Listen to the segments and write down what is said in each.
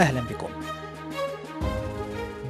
أهلا بكم.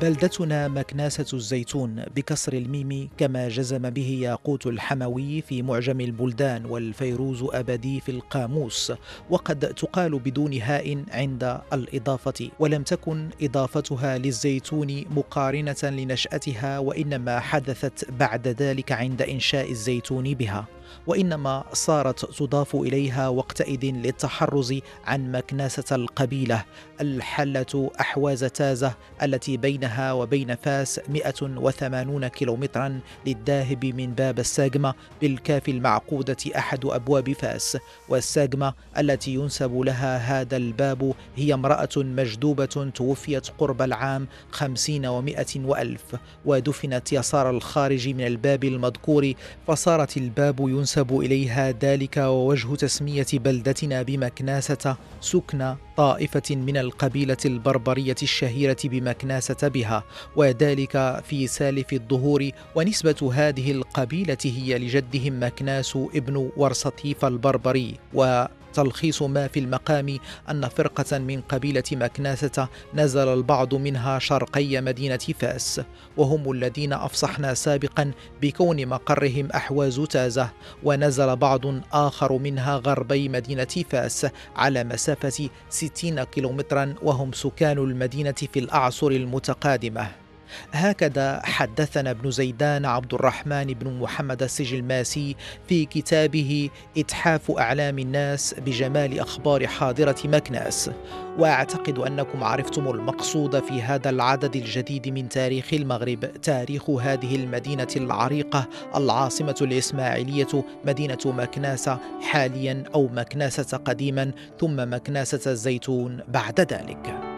بلدتنا مكناسة الزيتون بكسر الميم كما جزم به ياقوت الحموي في معجم البلدان والفيروز أبدي في القاموس وقد تقال بدون هاء عند الإضافة ولم تكن إضافتها للزيتون مقارنة لنشأتها وإنما حدثت بعد ذلك عند إنشاء الزيتون بها. وإنما صارت تضاف إليها وقتئذ للتحرز عن مكناسه القبيلة الحلة أحواز تازة التي بينها وبين فاس 180 كيلومترا للذاهب من باب الساقمه بالكاف المعقودة أحد أبواب فاس. والساقمه التي ينسب لها هذا الباب هي امرأة مجدوبه توفيت قرب العام خمسين ومائة وألف ودفنت يسار الخارج من الباب المذكور فصارت الباب ينسب إليها ذلك ووجه تسمية بلدتنا بمكناسة سكن طائفة من القبيلة البربرية الشهيرة بمكناسة بها وذلك في سالف الظهور ونسبة هذه القبيلة هي لجدهم مكناس ابن ورسطيف البربري و تلخيص ما في المقام أن فرقة من قبيلة مكناسة نزل البعض منها شرقي مدينة فاس وهم الذين أفصحنا سابقا بكون مقرهم أحواز تازة ونزل بعض آخر منها غربي مدينة فاس على مسافة 60 كيلومترا وهم سكان المدينة في الأعصر المتقادمة. هكذا حدثنا ابن زيدان عبد الرحمن بن محمد السجلماسي في كتابه إتحاف أعلام الناس بجمال أخبار حاضرة مكناس. وأعتقد أنكم عرفتم المقصود في هذا العدد الجديد من تاريخ المغرب تاريخ هذه المدينة العريقة العاصمة الإسماعيلية مدينة مكناسة حاليا أو مكناسة قديما ثم مكناسة الزيتون بعد ذلك.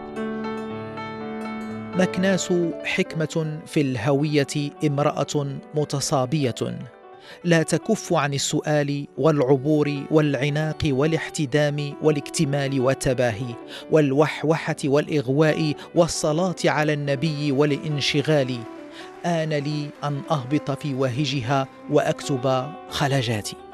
مكناس حكمة في الهوية امرأة متصابية. لا تكف عن السؤال والعبور والعناق والاحتدام والاكتمال والتباهي والوحوحة والإغواء والصلاة على النبي والانشغال. آن لي أن أهبط في واهجها وأكتب خلجاتي.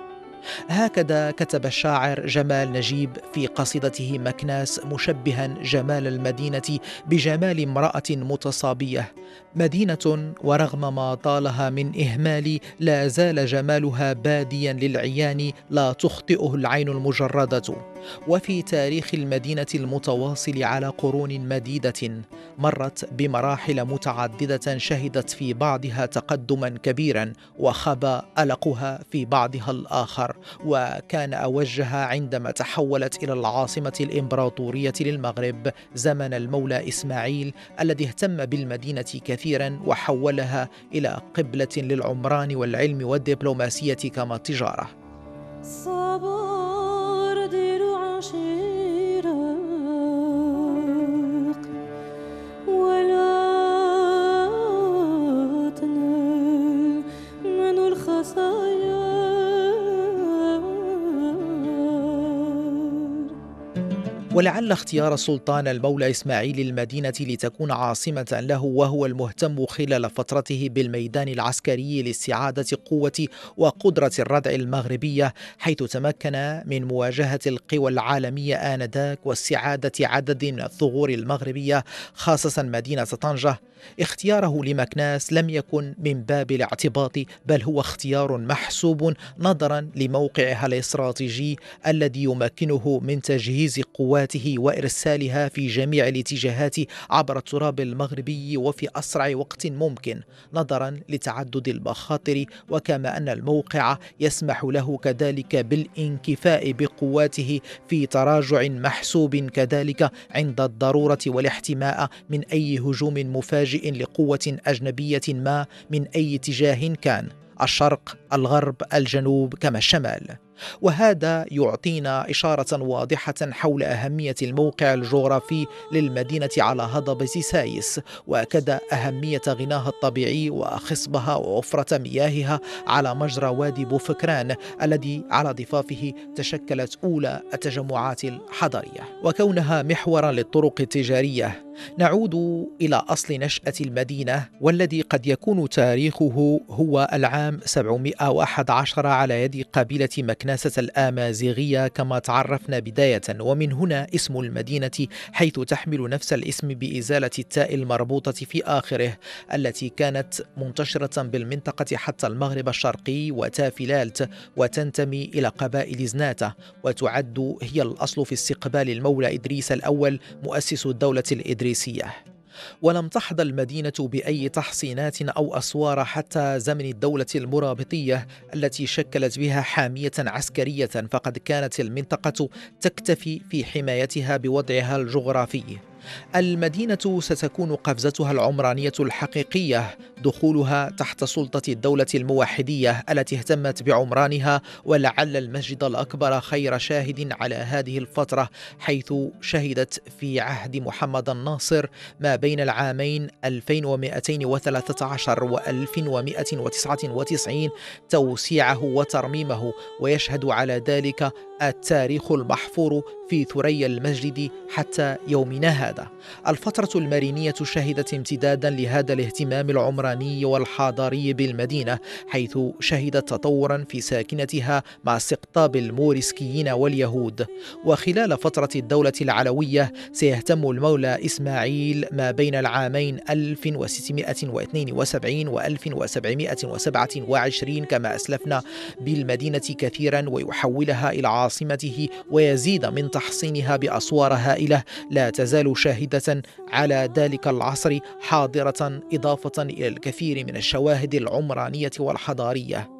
هكذا كتب الشاعر جمال نجيب في قصيدته مكناس مشبها جمال المدينة بجمال امرأة متصابية. مدينة ورغم ما طالها من إهمال لا زال جمالها باديا للعيان لا تخطئه العين المجردة. وفي تاريخ المدينة المتواصل على قرون مديدة مرت بمراحل متعددة شهدت في بعضها تقدما كبيرا وخبى القها في بعضها الآخر وكان أوجها عندما تحولت إلى العاصمة الإمبراطورية للمغرب زمن المولى إسماعيل الذي اهتم بالمدينة كثيرا وحولها إلى قبلة للعمران والعلم والدبلوماسية كما التجارة صبر ولعل اختيار السلطان المولى إسماعيل المدينة لتكون عاصمة له وهو المهتم خلال فترته بالميدان العسكري لاستعاده قوة وقدرة الردع المغربية حيث تمكن من مواجهة القوى العالمية آنذاك واستعاده عدد من الثغور المغربية خاصة مدينة طنجة. اختياره لمكناس لم يكن من باب الاعتباط بل هو اختيار محسوب نظرا لموقعها الاستراتيجي الذي يمكنه من تجهيز قواته وإرسالها في جميع الاتجاهات عبر التراب المغربي وفي أسرع وقت ممكن نظرا لتعدد المخاطر وكما أن الموقع يسمح له كذلك بالانكفاء بقواته في تراجع محسوب كذلك عند الضرورة والاحتماء من أي هجوم مفاجئ لقوة أجنبية ما من أي اتجاه كان الشرق الغرب الجنوب كما الشمال. وهذا يعطينا إشارة واضحة حول أهمية الموقع الجغرافي للمدينة على هضبة سايس وكذا أهمية غناها الطبيعي وخصبها ووفرة مياهها على مجرى وادي بوفكران الذي على ضفافه تشكلت أولى التجمعات الحضرية. وكونها محورا للطرق التجارية نعود إلى أصل نشأة المدينة والذي قد يكون تاريخه هو العام 711 على يد قبيلة مكناسة الآمازيغية كما تعرفنا بداية ومن هنا اسم المدينة حيث تحمل نفس الاسم بإزالة التاء المربوطة في آخره التي كانت منتشرة بالمنطقة حتى المغرب الشرقي وتافلالت وتنتمي إلى قبائل زناتة وتعد هي الأصل في استقبال المولى إدريس الأول مؤسس الدولة الإدريسية. ولم تحظى المدينة بأي تحصينات أو أسوار حتى زمن الدولة المرابطية التي شكلت بها حامية عسكرية فقد كانت المنطقة تكتفي في حمايتها بوضعها الجغرافي. المدينة ستكون قفزتها العمرانية الحقيقية دخولها تحت سلطة الدولة الموحدية التي اهتمت بعمرانها ولعل المسجد الأكبر خير شاهد على هذه الفترة حيث شهدت في عهد محمد الناصر ما بين العامين 2213 و 1199 توسيعه وترميمه ويشهد على ذلك التاريخ المحفور في ثريا المسجد حتى يومنا هذا. الفترة المرينية شهدت امتدادا لهذا الاهتمام العمراني والحضاري بالمدينة حيث شهدت تطورا في ساكنتها مع استقطاب الموريسكيين واليهود. وخلال فترة الدولة العلوية سيهتم المولى إسماعيل ما بين العامين 1672 و 1727 كما أسلفنا بالمدينة كثيرا ويحولها إلى عاصمته ويزيد من تحصينها بأسوار هائلة لا تزال شاهده على ذلك العصر حاضرة إضافة إلى الكثير من الشواهد العمرانية والحضارية.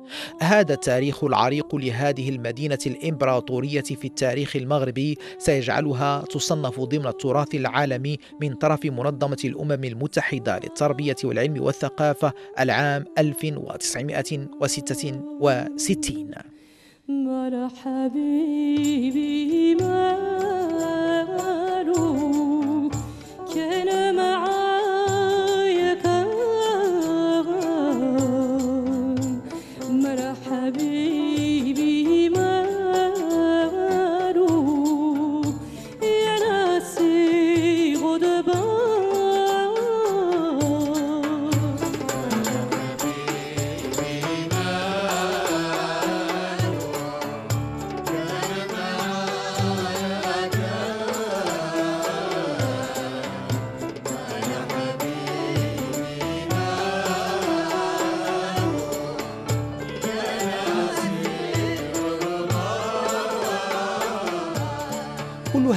هذا التاريخ العريق لهذه المدينة الإمبراطورية في التاريخ المغربي سيجعلها تصنف ضمن التراث العالمي من طرف منظمة الأمم المتحدة للتربية والعلم والثقافة العام 1966 مرا حبيبي ماله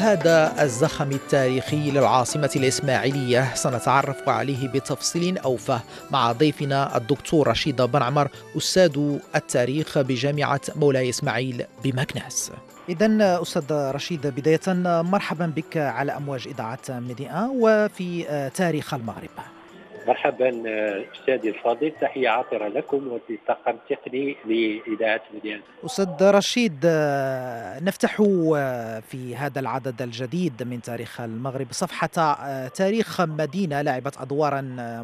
هذا الزخم التاريخي للعاصمة الإسماعيلية. سنتعرف عليه بتفصيل أوفى مع ضيفنا الدكتور رشيد بن عمر أستاذ التاريخ بجامعة مولاي إسماعيل بمكناس. إذا أستاذ رشيد بداية مرحبا بك على أمواج إذاعة ميديا وفي تاريخ المغرب. مرحبا أستاذي الفاضل. تحية عاطرة لكم وفي الطاقم التقني لإذاعة مدينة. أستاذ رشيد آه، نفتح آه، في هذا العدد الجديد من تاريخ المغرب صفحة آه، تاريخ مدينة لعبت أدوارا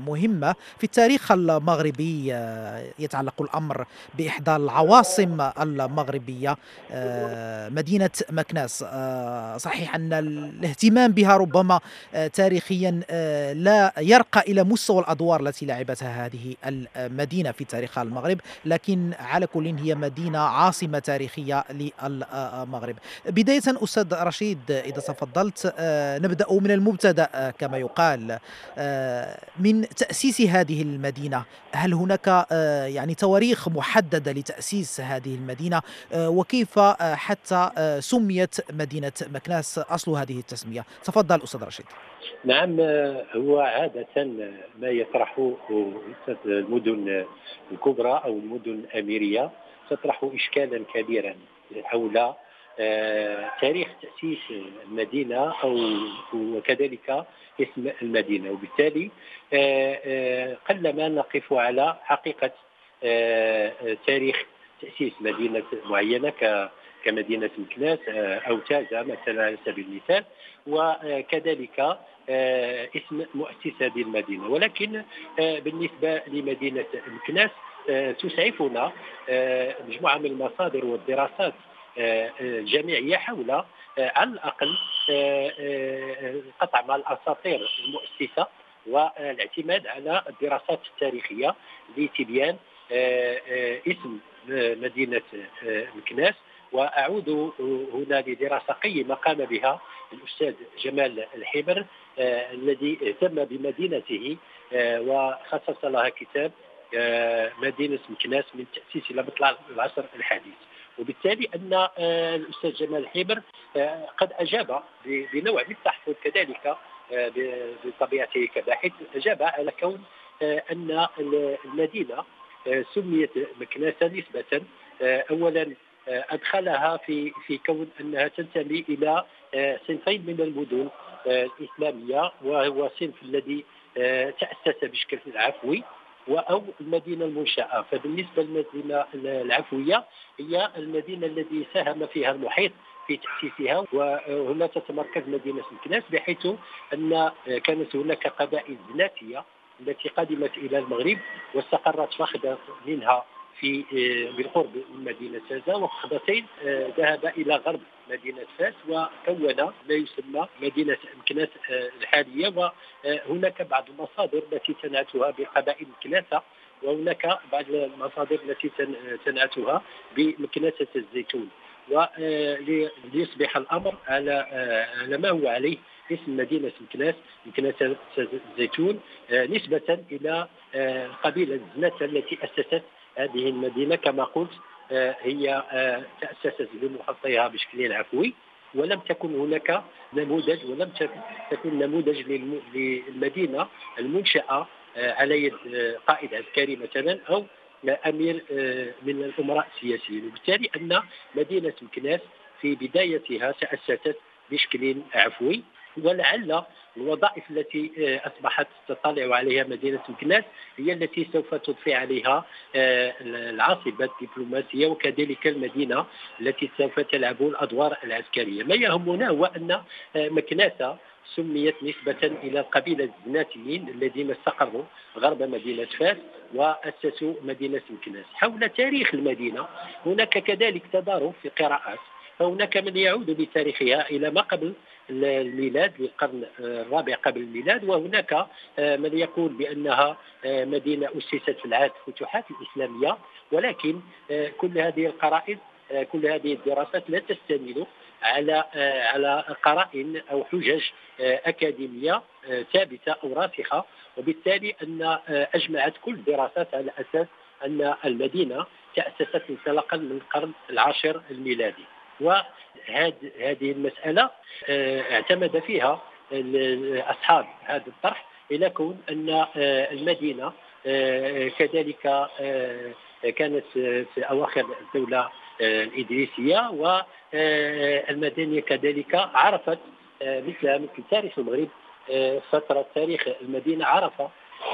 مهمة. في التاريخ المغربي آه، يتعلق الأمر بإحدى العواصم المغربية آه، مدينة مكناس. آه، صحيح أن الاهتمام بها ربما آه، تاريخيا آه، لا يرقى إلى مستوى الأدوار التي لعبتها هذه المدينة في تاريخ المغرب لكن على كل هي مدينة عاصمة تاريخية للمغرب. بداية أستاذ رشيد إذا تفضلت آه، نبدأ من المبتدأ آه، كما يقال. آه، من تأسيس هذه المدينة هل هناك يعني تواريخ محددة لتأسيس هذه المدينة؟ وكيف حتى سميت مدينة مكناس؟ أصل هذه التسمية. تفضل أستاذ رشيد. نعم هو عادة ما يطرحه المدن الكبرى أو المدن الأميرية تطرح اشكالا كبيرا حول آه، تاريخ تأسيس المدينة أو وكذلك اسم المدينة. وبالتالي آه، آه، قلما نقف على حقيقة تاريخ تأسيس مدينة معينة ك كمدينة مكناس أو تازا مثلا على سبيل المثال. وكذلك اسم مؤسس هذه المدينة. ولكن بالنسبة لمدينة مكناس تسعفنا مجموعة من المصادر والدراسات الجامعيه حول على الأقل القطع مع الأساطير المؤسسة والاعتماد على الدراسات التاريخية لتبيان اسم مدينة مكناس وأعود هنا لدراسه قيمة قام بها الأستاذ جمال الحبر الذي اهتم بمدينته وخصص لها كتاب مدينة مكناس من تأسيس إلى مطلع العصر الحديث. وبالتالي أن آه، الأستاذ جمال آه، قد أجاب بنوع من التحفظ كذلك آه، بطبيعته كباحث أجاب على كون أن المدينة سميت مكناسه نسبة اولا أدخلها في في كون أنها تنتمي إلى صنفين من المدن الإسلامية وهو صنف الذي تأسس بشكل عفوي أو المدينة المنشأة. فبالنسبة للمدينة العفوية هي المدينة التي ساهم فيها المحيط في تأسيسها وهنا تتمركز مدينة مكناس بحيث أن كانت هناك قبائل زناتيه التي قدمت إلى المغرب واستقرت فخذت منها في آه، بالقرب من مدينة سازا وخطبتين آه، ذهب إلى غرب مدينة فاس وكون ما يسمى مدينة مكناس آه، الحالية وهناك بعض المصادر التي تنعتها بقبائل مكناسه وهناك بعض المصادر التي تنعتها بمكناسه الزيتون. وليصبح الأمر على على ما هو عليه اسم مدينة مكناس مكناس الزيتون نسبة إلى قبيلة الزنات التي أسست هذه المدينة كما قلت آه، هي آه، تأسست بمحصيها بشكل عفوي ولم تكن هناك نموذج ولم تكن نموذج للمدينة المنشأة آه، على يد قائد عسكري مثلا أو أمير من الأمراء السياسيين. وبالتالي أن مدينة مكناس في بدايتها تأسست بشكل عفوي. ولعل الوظائف التي آه، أصبحت تطلع عليها مدينة مكناس هي التي سوف تضفي عليها آه، العاصفه الدبلوماسية وكذلك المدينة التي سوف تلعب الأدوار العسكرية، ما يهمنا هو أن آه، مكناسة سميت نسبة إلى القبيلة الزناتيين الذين استقروا غرب مدينة فاس وأسسوا مدينة مكناس حول تاريخ المدينة هناك كذلك تضارب في قراءات فهناك من يعود بتاريخها إلى ما قبل الميلاد للقرن الرابع قبل الميلاد وهناك آه، من يقول بأنها آه، مدينة أسست في العهد الفتوحات الإسلامية ولكن آه، كل هذه القرائن كل هذه الدراسات لا تستند على على قرائن أو حجج أكاديمية ثابتة أو راسخة وبالتالي أن أجمعت كل الدراسات على أساس أن المدينة تأسست انطلاقا من القرن العاشر الميلادي. وهذه المسألة آه، اعتمد فيها أصحاب هذا الطرح إلى كون أن آه، المدينة آه، كذلك كانت في أواخر الدولة الإدريسية والمدنية كذلك عرفت مثل مثل تاريخ المغرب فترة تاريخ المدينة عرف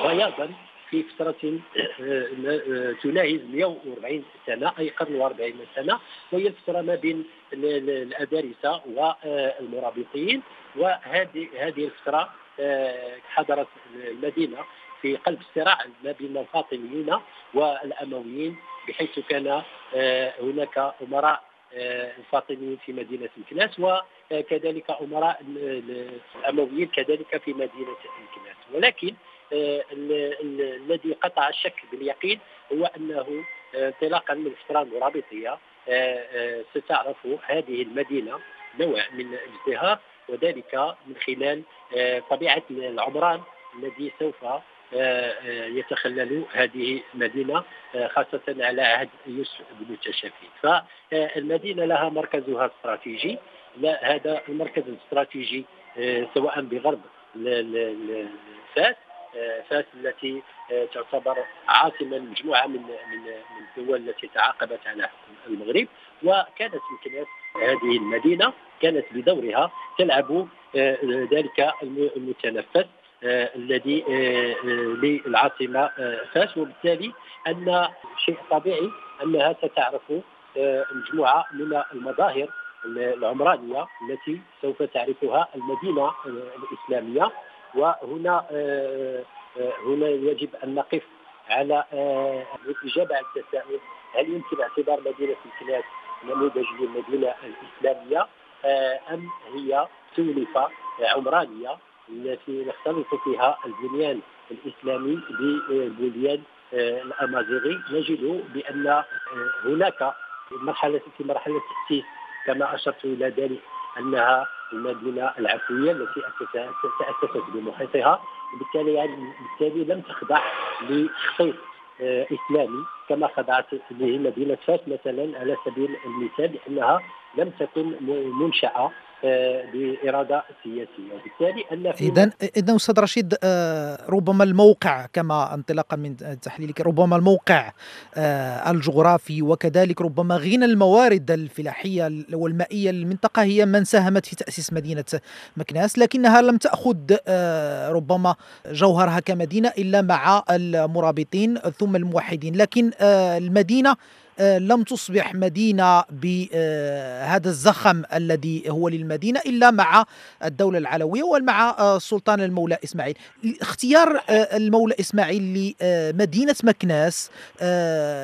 بياضا في فترة آه، تناهز 140 سنة أي قرن و40 سنة وهي الفترة ما بين الأدارسة والمرابطين. وهذه هذه الفترة آه، حضرت المدينة في قلب الصراع ما بين الفاطميين والأمويين بحيث كان آه، هناك أمراء الفاطميين في مدينة مكناس وكذلك أمراء الأمويين كذلك في مدينة مكناس ولكن آه، الذي قطع الشك باليقين هو أنه آه، انطلاقا من الفترة المرابطيه آه، ستعرف هذه المدينة نوع من الازدهار وذلك من خلال طبيعة العمران الذي سوف يتخلل هذه المدينة خاصة على عهد يوسف بن التشافي. فالمدينة لها مركزها الاستراتيجي هذا المركز الاستراتيجي سواء بغرب فاس فاس التي آه، تعتبر عاصمة لمجموعه من من الدول التي تعاقبت على المغرب. وكانت يمكن هذه المدينة كانت بدورها تلعب آه، ذلك المتنفس الذي للعاصمة فاس. وبالتالي أن شيء طبيعي أنها ستعرف مجموعه من المظاهر العمرانية التي سوف تعرفها المدينة الإسلامية. وهنا هنا يجب أن نقف على الإجابة على التساؤل. هل يمكن اعتبار مدينة الكناس نموذج للمدينة الإسلامية أم هي سولفه عمرانية التي يختلط فيها البنيان الإسلامي بالبنيان الأمازيغي؟ نجد بأن هناك مرحلة في مرحلة التأسيس كما أشرت إلى ذلك أنها المدينة العفوية التي تأسست بمحيطها. وبالتالي يعني بالتالي لم تخضع لتخطيط آه، إسلامي كما خضعت به مدينة فاس مثلا على سبيل المثال لأنها لم تكن منشأة بإرادة سياسية. وبالتالي أن اذا اذا أستاذ رشيد آه، ربما الموقع كما انطلاقا من تحليلك ربما الموقع آه، الجغرافي وكذلك ربما غنى الموارد الفلاحية والمائية للمنطقه هي من ساهمت في تأسيس مدينة مكناس لكنها لم تأخذ آه، ربما جوهرها كمدينة إلا مع المرابطين ثم الموحدين لكن المدينة لم تصبح مدينة بهذا الزخم الذي هو للمدينة إلا مع الدولة العلوية ومع آه، السلطان المولى إسماعيل. اختيار آه، المولى إسماعيل لمدينة مكناس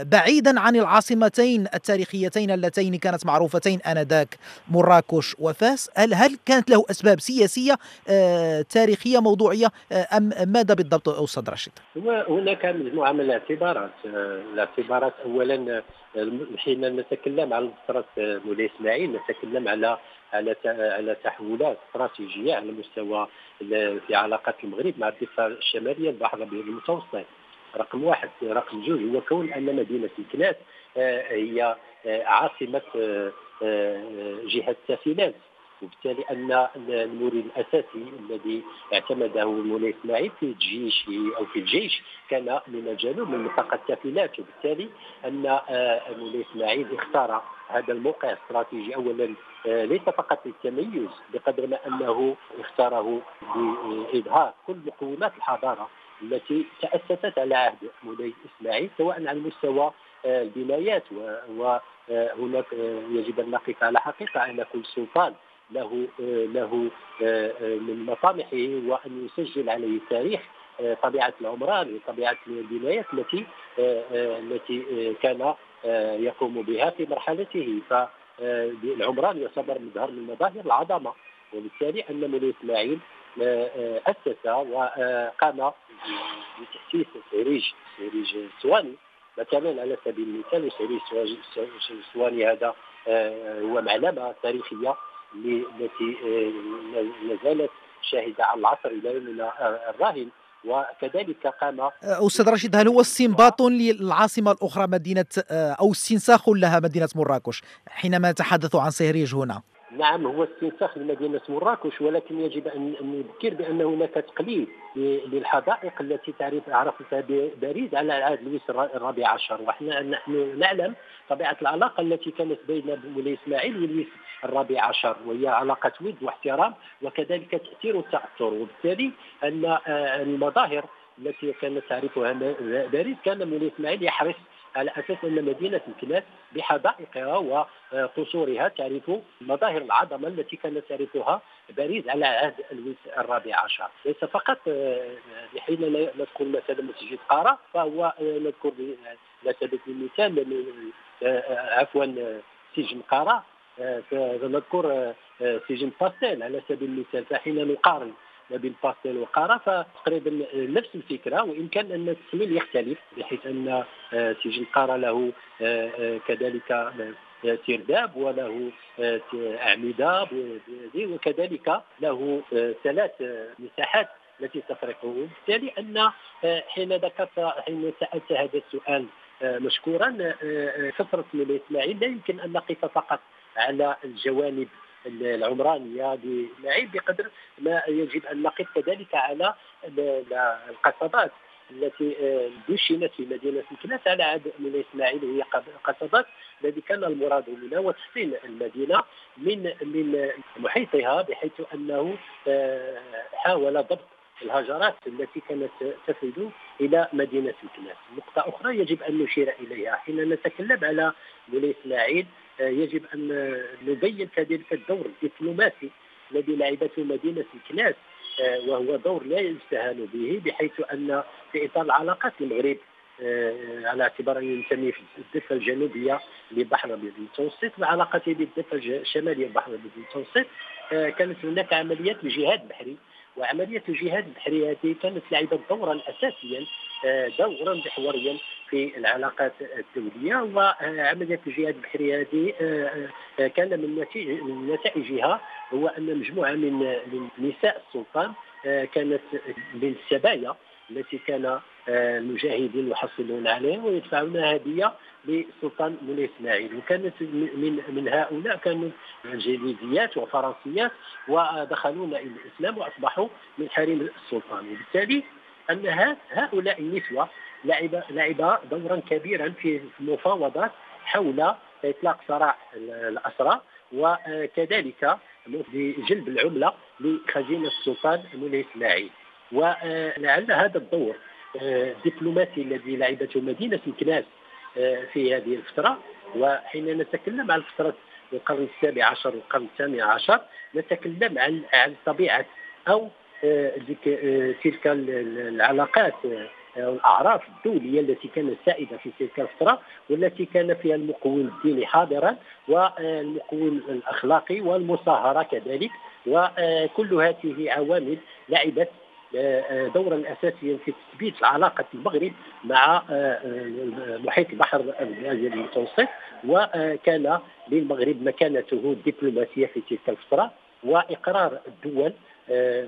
بعيدا عن العاصمتين التاريخيتين اللتين كانت معروفتين آنذاك مراكش وفاس. هل, هل كانت له أسباب سياسية تاريخية موضوعية أم ماذا بالضبط أستاذ رشيد؟ هناك مجموعة من الاعتبارات الاعتبارات. أولا حين نتكلم على فترة مولاي إسماعيل نتكلم على على على تحولات استراتيجية على مستوى في علاقات المغرب مع الضفه الشمالية البحر الأبيض المتوسط. رقم واحد رقم جوج هو كون أن مدينة الكناس آه، هي آه، عاصمة آه، جهة السفينات وبالتالي أن المورد الأساسي الذي اعتمده مولاي إسماعيل في الجيش أو في الجيش كان من الجنوب من منطقة التافيلات وبالتالي أن آه، مولاي إسماعيل اختار هذا الموقع الاستراتيجي اولا آه، ليس فقط للتميز بقدر ما أنه اختاره لاظهار كل مقومات الحضارة التي تأسست على عهد مولاي إسماعيل سواء على مستوى آه، البنايات. وهناك يجب أن نقف على حقيقة أن كل سلطان له له من مطامحه وأن يسجل عليه تاريخ طبيعة العمران وطبيعة البنايات التي التي كان يقوم بها في مرحلته. فالعمران يعتبر مظهر من مظاهر العظمة. وبالتالي أن مولاي إسماعيل أسس وقام بتأسيس سريج سريج السواني مثلا على سبيل المثال سريج السواني هذا هو معلمة تاريخية التي آه، لا زالت شاهده على العصر إلى يومنا الراهن وكذلك قام أستاذ رشيد هل هو استنباط للعاصمة الأخرى مدينة آه، أو استنساخ لها مدينة مراكش حينما نتحدث عن سهريج هنا؟ نعم هو استنساخ لمدينة مراكش ولكن يجب أن نذكر بأن هناك تقليد للحدائق التي تعرف عرفتها باريس على عهد لويس الرابع عشر. ونحن نحن نعلم طبيعة العلاقة التي كانت بين مولاي إسماعيل ولويس الرابع عشر وهي علاقة ود واحترام وكذلك تأثير والتأثر وبالتالي أن آه، المظاهر التي كانت تعرفها باريس كان مولاي إسماعيل يحرص على أساس أن مدينة الكناس بحدائقها وقصورها تعرف مظاهر العظمة التي كانت تعرفها باريس على عهد لويس الرابع عشر. ليس فقط آه، حين نذكر مثلا مسجد قارة فهو آه، نذكر على سبيل المثال آه، عفوا سجن قارة نذكر سجن باستيل على سبيل المثال فحين نقارن ما بين باستيل وقارة فتقريبا نفس الفكرة وإن كان أن التسميل يختلف بحيث أن آه، سجن قارة له آه، آه، كذلك سرداب وله اعمده وكذلك له ثلاث مساحات التي تفرقه. وبالتالي أن حين ذكرت حين سألت هذا السؤال مشكورا فتره مولاي إسماعيل لا يمكن أن نقف فقط على الجوانب العمرانيه للعيب بقدر ما يجب أن نقف كذلك على القصبات التي آه، دشنت في مدينة مكناس على عهد من إسماعيل وهي قصبات الذي كان المراد منها وتحصين المدينة من من محيطها بحيث أنه آه، حاول ضبط الهجرات التي كانت تفد إلى مدينة الكناس. نقطة أخرى يجب أن نشير إليها حين نتكلم على مولاي إسماعيل يجب أن نبين كذلك الدور الدبلوماسي الذي لعبته مدينة الكناس آه، وهو دور لا يستهان به بحيث أن في إطار العلاقات المغرب آه، على اعتبار انه ينتمي في الضفة الجنوبية للبحر الابيض المتوسط وعلاقته بالضفة الشمالية للبحر الابيض المتوسط كانت هناك عمليات لجهاد بحري وعملية الجهاد البحري هذه كانت لعبت دورا أساسيا آه، دورا محوريا في العلاقات الدولية وعملية الجهاد البحري هذه آه، آه، كان من نتائجها هو أن مجموعة من نساء السلطان كانت من السبايا التي كان المجاهدين يحصلون عليها ويدفعون هدية للسلطان مولاي إسماعيل. وكانت من من هؤلاء كانوا انجليزيات وفرنسيات ودخلون إلى الإسلام وأصبحوا من حريم السلطان. وبالتالي أن هؤلاء النسوة لعب لعب دورا كبيرا في المفاوضات حول إطلاق سراح الأسرى وكذلك بجلب العملة لخزينة السلطان مولاي إسماعيل. ولعل هذا الدور الدبلوماسي الذي لعبته مدينة مكناس في هذه الفترة. وحين نتكلم عن فترة القرن السابع عشر والقرن الثامن عشر نتكلم عن عن طبيعة أو آه، آه، تلك العلاقات آه، الاعراف الدولية التي كانت سائدة في تلك الفترة والتي كان فيها المقوم الديني حاضرا والمقوم الأخلاقي والمصاهرة كذلك وكل هذه عوامل لعبت دورا اساسيا في تثبيت علاقة المغرب مع محيط البحر المتوسط وكان للمغرب مكانته الدبلوماسية في تلك الفترة وإقرار الدول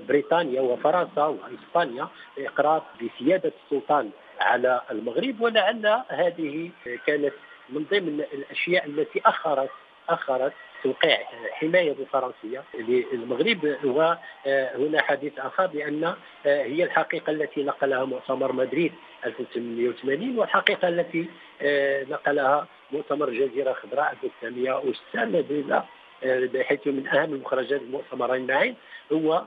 بريطانيا وفرنسا وإسبانيا اقرار بسيادة السلطان على المغرب ولعل هذه كانت من ضمن الأشياء التي اخرت أخرت توقيع حماية الفرنسيه للمغرب. وهنا حديث آخر بأن هي الحقيقة التي نقلها مؤتمر مدريد 1880 والحقيقة التي نقلها مؤتمر الجزيرة الخضراء 1906 بحيث من أهم المخرجات المؤتمرين معين هو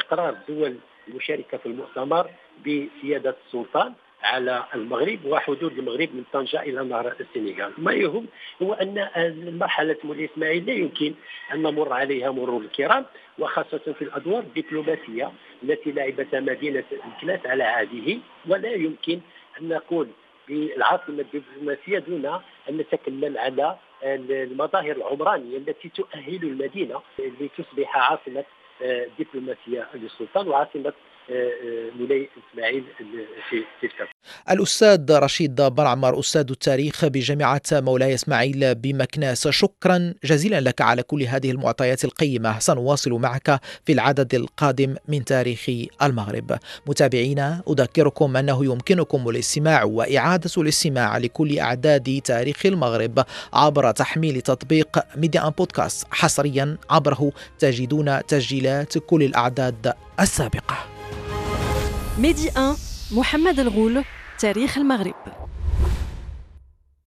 إقرار الدول المشاركة في المؤتمر بسيادة السلطان على المغرب وحدود المغرب من طنجة إلى نهر السنغال. ما يهم هو أن مرحلة مولاي إسماعيل لا يمكن أن نمر عليها مرور الكرام وخاصة في الأدوار الدبلوماسية التي لعبتها مدينة الكناس على عهده ولا يمكن أن نقول بالعاصمة الدبلوماسية دون أن نتكلم على المظاهر العمرانية التي تؤهل المدينة لتصبح عاصمة دبلوماسية للسلطان وعاصمة مولاي إسماعيل في تلك. الأستاذ رشيد برعمر أستاذ التاريخ بجامعة مولاي إسماعيل بمكناس. شكرا جزيلا لك على كل هذه المعطيات القيمة. سنواصل معك في العدد القادم من تاريخ المغرب. متابعينا أذكركم أنه يمكنكم الاستماع وإعادة الاستماع لكل أعداد تاريخ المغرب عبر تحميل تطبيق ميديا أن بودكاست. حصريا عبره تجدون تسجيلات كل الأعداد السابقة. ميدي 1 محمد الغول تاريخ المغرب.